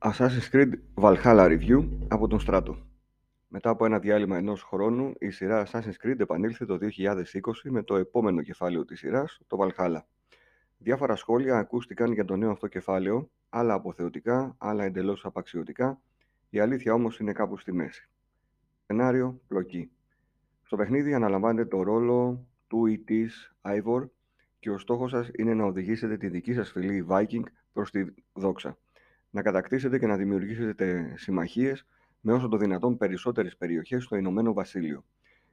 Assassin's Creed Valhalla Review από τον Στράτο. Μετά από ένα διάλειμμα ενός χρόνου, η σειρά Assassin's Creed επανήλθε το 2020 με το επόμενο κεφάλαιο της σειράς, το Valhalla. Διάφορα σχόλια ακούστηκαν για το νέο αυτό κεφάλαιο, άλλα αποθεωτικά, άλλα εντελώς απαξιωτικά, η αλήθεια όμως είναι κάπου στη μέση. Σενάριο, πλοκή. Στο παιχνίδι αναλαμβάνετε το ρόλο του ή της Ivor και ο στόχος σας είναι να οδηγήσετε τη δική σας φυλή Viking προς τη δόξα να κατακτήσετε και να δημιουργήσετε συμμαχίες με όσο το δυνατόν περισσότερες περιοχές στο Ηνωμένο Βασίλειο.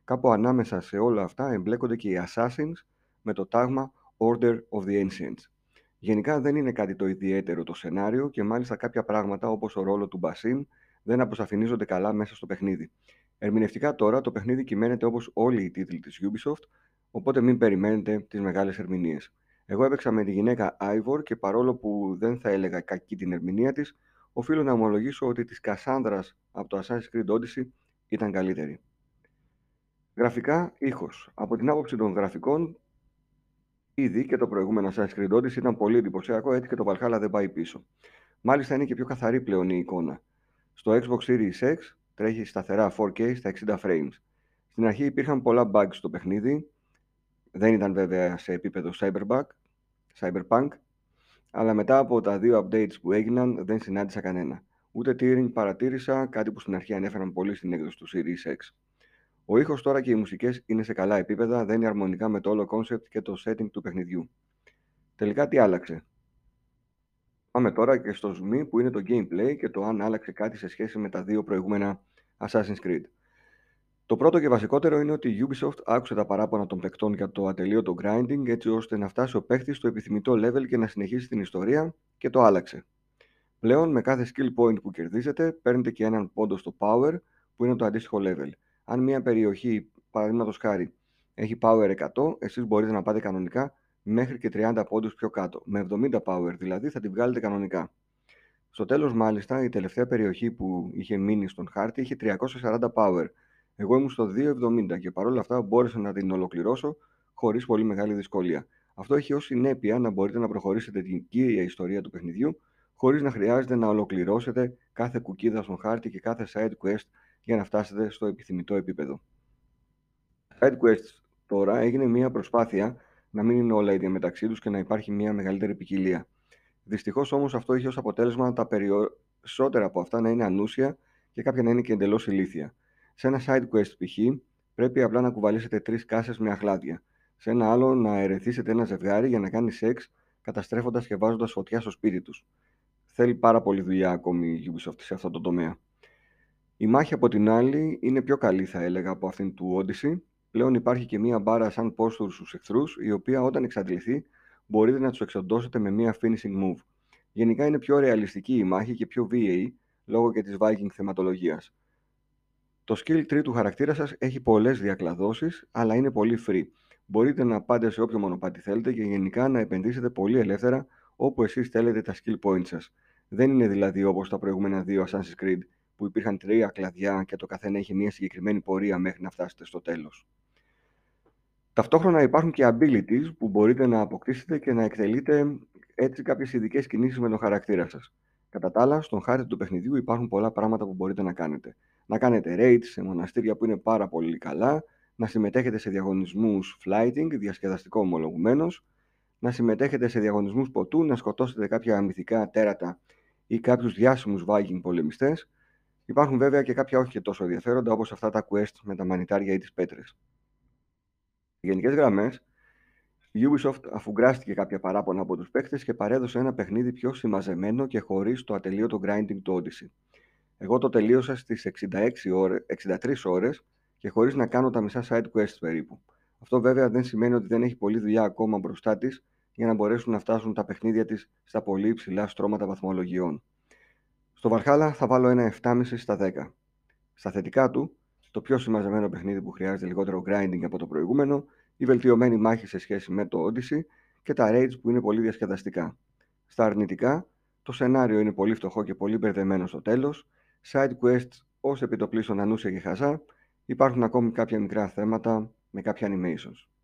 Κάπου ανάμεσα σε όλα αυτά εμπλέκονται και οι Assassins με το τάγμα Order of the Ancients. Γενικά δεν είναι κάτι το ιδιαίτερο το σενάριο και μάλιστα κάποια πράγματα όπως ο ρόλος του Μπασίν δεν αποσαφηνίζονται καλά μέσα στο παιχνίδι. Ερμηνευτικά τώρα το παιχνίδι κυμαίνεται όπως όλοι οι τίτλοι της Ubisoft, οπότε μην περιμένετε τις μεγάλες ερμηνείες. Εγώ έπαιξα με τη γυναίκα Άιβορ και παρόλο που δεν θα έλεγα κακή την ερμηνεία της, οφείλω να ομολογήσω ότι της Κασάνδρας από το Assassin's Creed Odyssey ήταν καλύτερη. Γραφικά, ήχος. Από την άποψη των γραφικών, ήδη και το προηγούμενο Assassin's Creed Odyssey ήταν πολύ εντυπωσιακό, έτσι και το Valhalla δεν πάει πίσω. Μάλιστα είναι και πιο καθαρή πλέον η εικόνα. Στο Xbox Series X τρέχει σταθερά 4K στα 60 frames. Στην αρχή υπήρχαν πολλά bugs στο παιχνίδι, δεν ήταν βέβαια σε επίπεδο cyberpunk, cyberpunk, αλλά μετά από τα δύο updates που έγιναν δεν συνάντησα κανένα. Ούτε tearing παρατήρησα, κάτι που στην αρχή ανέφεραν πολύ στην έκδοση του Series X. Ο ήχος τώρα και οι μουσικές είναι σε καλά επίπεδα, δεν είναι αρμονικά με το όλο concept και το setting του παιχνιδιού. Τελικά τι άλλαξε; Πάμε τώρα και στο zoom που είναι το gameplay και το αν άλλαξε κάτι σε σχέση με τα δύο προηγούμενα Assassin's Creed. Το πρώτο και βασικότερο είναι ότι η Ubisoft άκουσε τα παράπονα των παικτών για το ατελείωτο grinding έτσι ώστε να φτάσει ο παίχτης στο επιθυμητό level και να συνεχίσει την ιστορία και το άλλαξε. Πλέον με κάθε skill point που κερδίζετε παίρνετε και έναν πόντο στο power που είναι το αντίστοιχο level. Αν μια περιοχή, παραδείγματος χάρη, έχει power 100, εσείς μπορείτε να πάτε κανονικά μέχρι και 30 πόντους πιο κάτω. Με 70 power δηλαδή θα την βγάλετε κανονικά. Στο τέλος, μάλιστα, η τελευταία περιοχή που είχε μείνει στον χάρτη είχε 340 power εγώ ήμουν στο 2,70 και παρόλα αυτά μπόρεσα να την ολοκληρώσω χωρίς πολύ μεγάλη δυσκολία. Αυτό έχει ως συνέπεια να μπορείτε να προχωρήσετε την κύρια ιστορία του παιχνιδιού χωρίς να χρειάζεται να ολοκληρώσετε κάθε κουκίδα στον χάρτη και κάθε side quest για να φτάσετε στο επιθυμητό επίπεδο. Side quest τώρα έγινε μια προσπάθεια να μην είναι όλα ίδια μεταξύ τους και να υπάρχει μια μεγαλύτερη ποικιλία. Δυστυχώς όμως αυτό είχε ως αποτέλεσμα τα περισσότερα από αυτά να είναι ανούσια και κάποια να είναι και εντελώς ηλίθια. Σε ένα side quest π.χ. πρέπει απλά να κουβαλήσετε τρεις κάσες με αχλάδια. Σε ένα άλλο να ερεθίσετε ένα ζευγάρι για να κάνει σεξ καταστρέφοντας και βάζοντας φωτιά στο σπίτι τους. Θέλει πάρα πολύ δουλειά ακόμη η Ubisoft σε αυτό το τομέα. Η μάχη από την άλλη είναι πιο καλή θα έλεγα από αυτήν του Odyssey. Πλέον υπάρχει και μία μπάρα σαν πόστουρ στους εχθρούς, η οποία όταν εξαντληθεί μπορείτε να τους εξοντώσετε με μία finishing move. Γενικά είναι πιο ρεαλιστική η μάχη και πιο βίαιη λόγω και της Viking θεματολογίας. Το skill tree του χαρακτήρα σας έχει πολλές διακλαδώσεις, αλλά είναι πολύ free. Μπορείτε να πάτε σε όποιο μονοπάτι θέλετε και γενικά να επενδύσετε πολύ ελεύθερα όπου εσείς θέλετε τα skill points σας. Δεν είναι δηλαδή όπως τα προηγούμενα δύο Assassin's Creed που υπήρχαν τρία κλαδιά και το καθένα είχε μια συγκεκριμένη πορεία μέχρι να φτάσετε στο τέλος. Ταυτόχρονα υπάρχουν και abilities που μπορείτε να αποκτήσετε και να εκτελείτε έτσι κάποιες ειδικές κινήσεις με τον χαρακτήρα σας. Κατά τα άλλα, στον χάρτη του παιχνιδιού υπάρχουν πολλά πράγματα που μπορείτε να κάνετε να κάνετε raids σε μοναστήρια που είναι πάρα πολύ καλά, να συμμετέχετε σε διαγωνισμούς flighting, διασκεδαστικό ομολογουμένως, να συμμετέχετε σε διαγωνισμούς ποτού, να σκοτώσετε κάποια μυθικά τέρατα ή κάποιους διάσημους Viking πολεμιστές. Υπάρχουν βέβαια και κάποια όχι και τόσο ενδιαφέροντα όπως αυτά τα quest με τα μανιτάρια ή τις πέτρες. Σε γενικές γραμμές, η Ubisoft αφουγκράστηκε κάποια παράπονα από τους παίκτες και παρέδωσε ένα παιχνίδι πιο συμμαζεμένο και χωρίς το ατελείωτο grinding του Odyssey. Εγώ το τελείωσα στις 66 ώρες, 63 ώρες και χωρίς να κάνω τα μισά side quests περίπου. Αυτό βέβαια δεν σημαίνει ότι δεν έχει πολλή δουλειά ακόμα μπροστά της για να μπορέσουν να φτάσουν τα παιχνίδια της στα πολύ υψηλά στρώματα βαθμολογιών. Στο Valhalla θα βάλω ένα 7,5 στα 10. Στα θετικά του, το πιο συμμαζεμένο παιχνίδι που χρειάζεται λιγότερο grinding από το προηγούμενο, η βελτιωμένη μάχη σε σχέση με το Odyssey και τα raids που είναι πολύ διασκεδαστικά. Στα αρνητικά, το σενάριο είναι πολύ φτωχό και πολύ μπερδεμένο στο τέλος, side quests ως επιτοπλίστων ανούσια και χαζά, υπάρχουν ακόμη κάποια μικρά θέματα με κάποια animations.